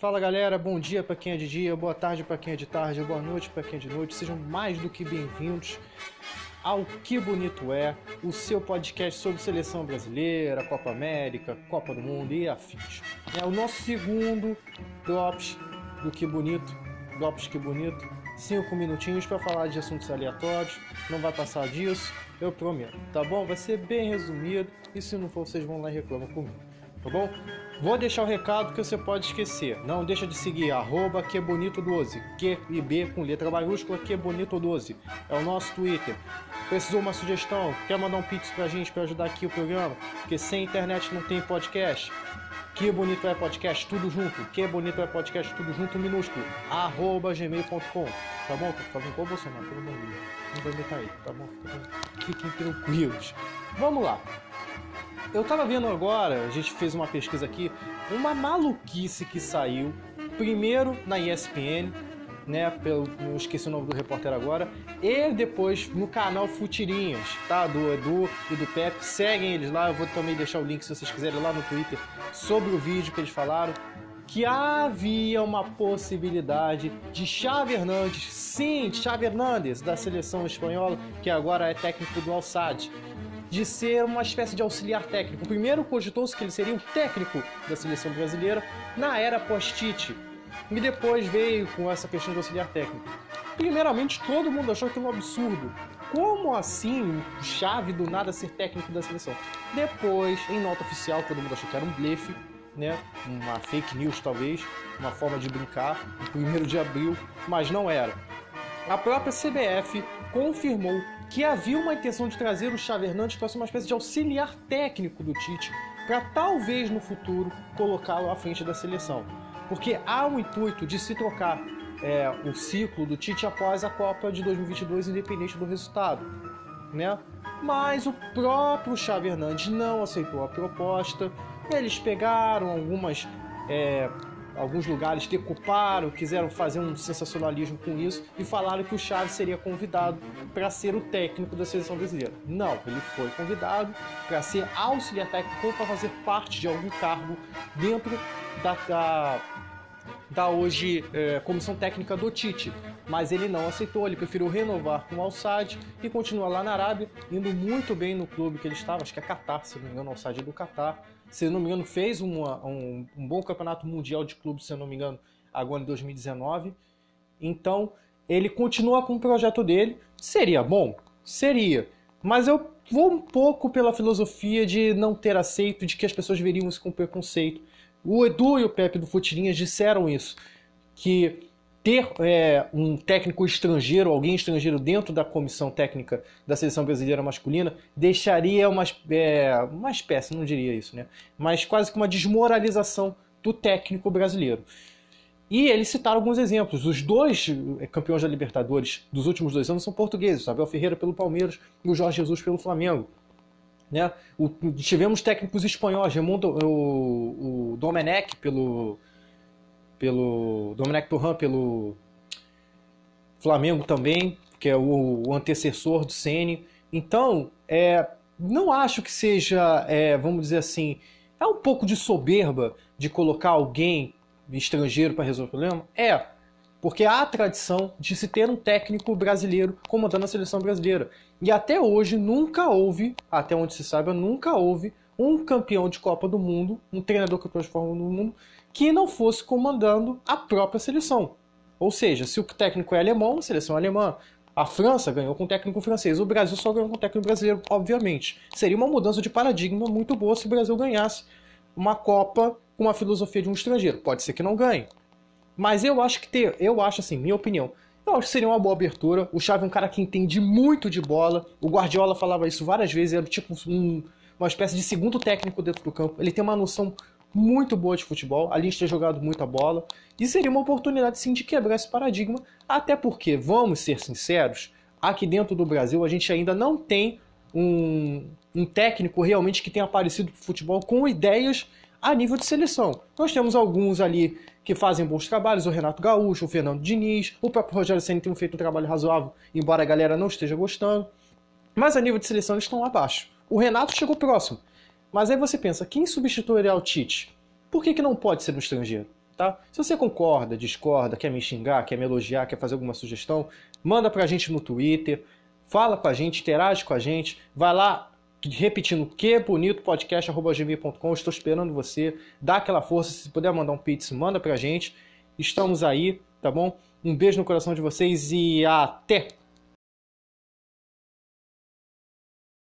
Fala galera, bom dia para quem é de dia, boa tarde para quem é de tarde, boa noite para quem é de noite. Sejam mais do que bem-vindos ao Que Bonito É, o seu podcast sobre seleção brasileira, Copa América, Copa do Mundo e afins. É o nosso segundo Drops do Que Bonito, Drops Que Bonito. Cinco minutinhos para falar de assuntos aleatórios, não vai passar disso, eu prometo, tá bom? Vai ser bem resumido e se não for, vocês vão lá e reclamam comigo, tá bom? Vou deixar o recado que você pode esquecer. Não deixa de seguir arroba que bonito 12. Que e B com letra maiúscula que bonito 12. É o nosso Twitter. Precisou uma sugestão? Quer mandar um pix pra gente para ajudar aqui o programa? Porque sem internet não tem podcast. Que bonito é podcast, tudo junto. Que bonito é podcast, tudo junto, minúsculo. Arroba gmail.com. Tá bom? Tô fazendo igual o Bolsonaro, pelo amor de Deus. Não vai meter aí, tá bom? Fiquem tranquilos. Vamos lá. Eu tava vendo agora, a gente fez uma pesquisa aqui, uma maluquice que saiu, primeiro na ESPN, né, pelo, esqueci o nome do repórter agora, e depois no canal Futirinhas, tá, do Edu e do Pepe, seguem eles lá, eu vou também deixar o link se vocês quiserem lá no Twitter, sobre o vídeo que eles falaram, que havia uma possibilidade de Xavi Hernandes, sim, Xavi Hernandes, da seleção espanhola, que agora é técnico do Al-Sadd, de ser uma espécie de auxiliar técnico. Primeiro cogitou-se que ele seria o técnico da seleção brasileira na era pós-Tite. E depois veio com essa questão de auxiliar técnico. Primeiramente, todo mundo achou aquilo um absurdo. Como assim o Chave do nada ser técnico da seleção? Depois, em nota oficial, todo mundo achou que era um blefe, né? Uma fake news talvez, uma forma de brincar, no primeiro de abril, mas não era. A própria CBF confirmou que havia uma intenção de trazer o Xavi Hernandes para ser uma espécie de auxiliar técnico do Tite, para talvez no futuro colocá-lo à frente da seleção. Porque há um intuito de se trocar é, o ciclo do Tite após a Copa de 2022, independente do resultado. Né? Mas o próprio Xavi Hernandes não aceitou a proposta. Eles pegaram algumas é, alguns lugares decuparam, quiseram fazer um sensacionalismo com isso e falaram que o Chaves seria convidado para ser o técnico da seleção brasileira. Não, ele foi convidado para ser auxiliar técnico ou para fazer parte de algum cargo dentro da, da, da hoje é, comissão técnica do Tite. Mas ele não aceitou, ele preferiu renovar com o Al-Sadd e continuar lá na Arábia, indo muito bem no clube que ele estava, acho que é Qatar, se não me engano, o Al-Sadd é do Qatar se não me engano, fez uma, um, um, bom campeonato mundial de clubes, se não me engano, agora em 2019. Então, ele continua com o projeto dele. Seria bom? Seria. Mas eu vou um pouco pela filosofia de não ter aceito, de que as pessoas veriam isso com preconceito. O Edu e o Pepe do Futirinhas disseram isso, que ter é, um técnico estrangeiro, alguém estrangeiro dentro da comissão técnica da seleção brasileira masculina, deixaria uma, é, uma espécie, não diria isso, né? Mas quase que uma desmoralização do técnico brasileiro. E eles citaram alguns exemplos. Os dois é, campeões da Libertadores dos últimos dois anos são portugueses: Abel Ferreira pelo Palmeiras e o Jorge Jesus pelo Flamengo. Né? O, tivemos técnicos espanhóis, o, o Domenech pelo, pelo Domenech Turhan pelo Flamengo também, que é o, o antecessor do Ceni. Então, é, não acho que seja, é, vamos dizer assim, é um pouco de soberba de colocar alguém estrangeiro para resolver o problema? É, porque há a tradição de se ter um técnico brasileiro comandando a seleção brasileira. E até hoje nunca houve, até onde se saiba, nunca houve um campeão de Copa do Mundo, um treinador que transforma no mundo, que não fosse comandando a própria seleção. Ou seja, se o técnico é alemão, a seleção é alemã. A França ganhou com técnico francês, o Brasil só ganhou com técnico brasileiro, obviamente. Seria uma mudança de paradigma muito boa se o Brasil ganhasse uma Copa com uma filosofia de um estrangeiro. Pode ser que não ganhe. Mas eu acho que ter, eu acho assim, minha opinião, eu acho que seria uma boa abertura. O Xavi é um cara que entende muito de bola. O Guardiola falava isso várias vezes, era tipo um, uma espécie de segundo técnico dentro do campo. Ele tem uma noção muito boa de futebol, além de ter jogado muita bola, e seria uma oportunidade sim de quebrar esse paradigma, até porque, vamos ser sinceros, aqui dentro do Brasil a gente ainda não tem um, um técnico realmente que tenha aparecido para o futebol com ideias a nível de seleção. Nós temos alguns ali que fazem bons trabalhos, o Renato Gaúcho, o Fernando Diniz, o próprio Rogério Senna tem feito um trabalho razoável, embora a galera não esteja gostando. Mas a nível de seleção eles estão abaixo. O Renato chegou próximo, mas aí você pensa, quem substituiria o Tite? Por que, que não pode ser um estrangeiro? tá? Se você concorda, discorda, quer me xingar, quer me elogiar, quer fazer alguma sugestão, manda pra gente no Twitter, fala com a gente, interage com a gente, vai lá repetindo que bonito podcast@gmail.com, estou esperando você, dá aquela força, se puder mandar um pix, manda pra gente. Estamos aí, tá bom? Um beijo no coração de vocês e até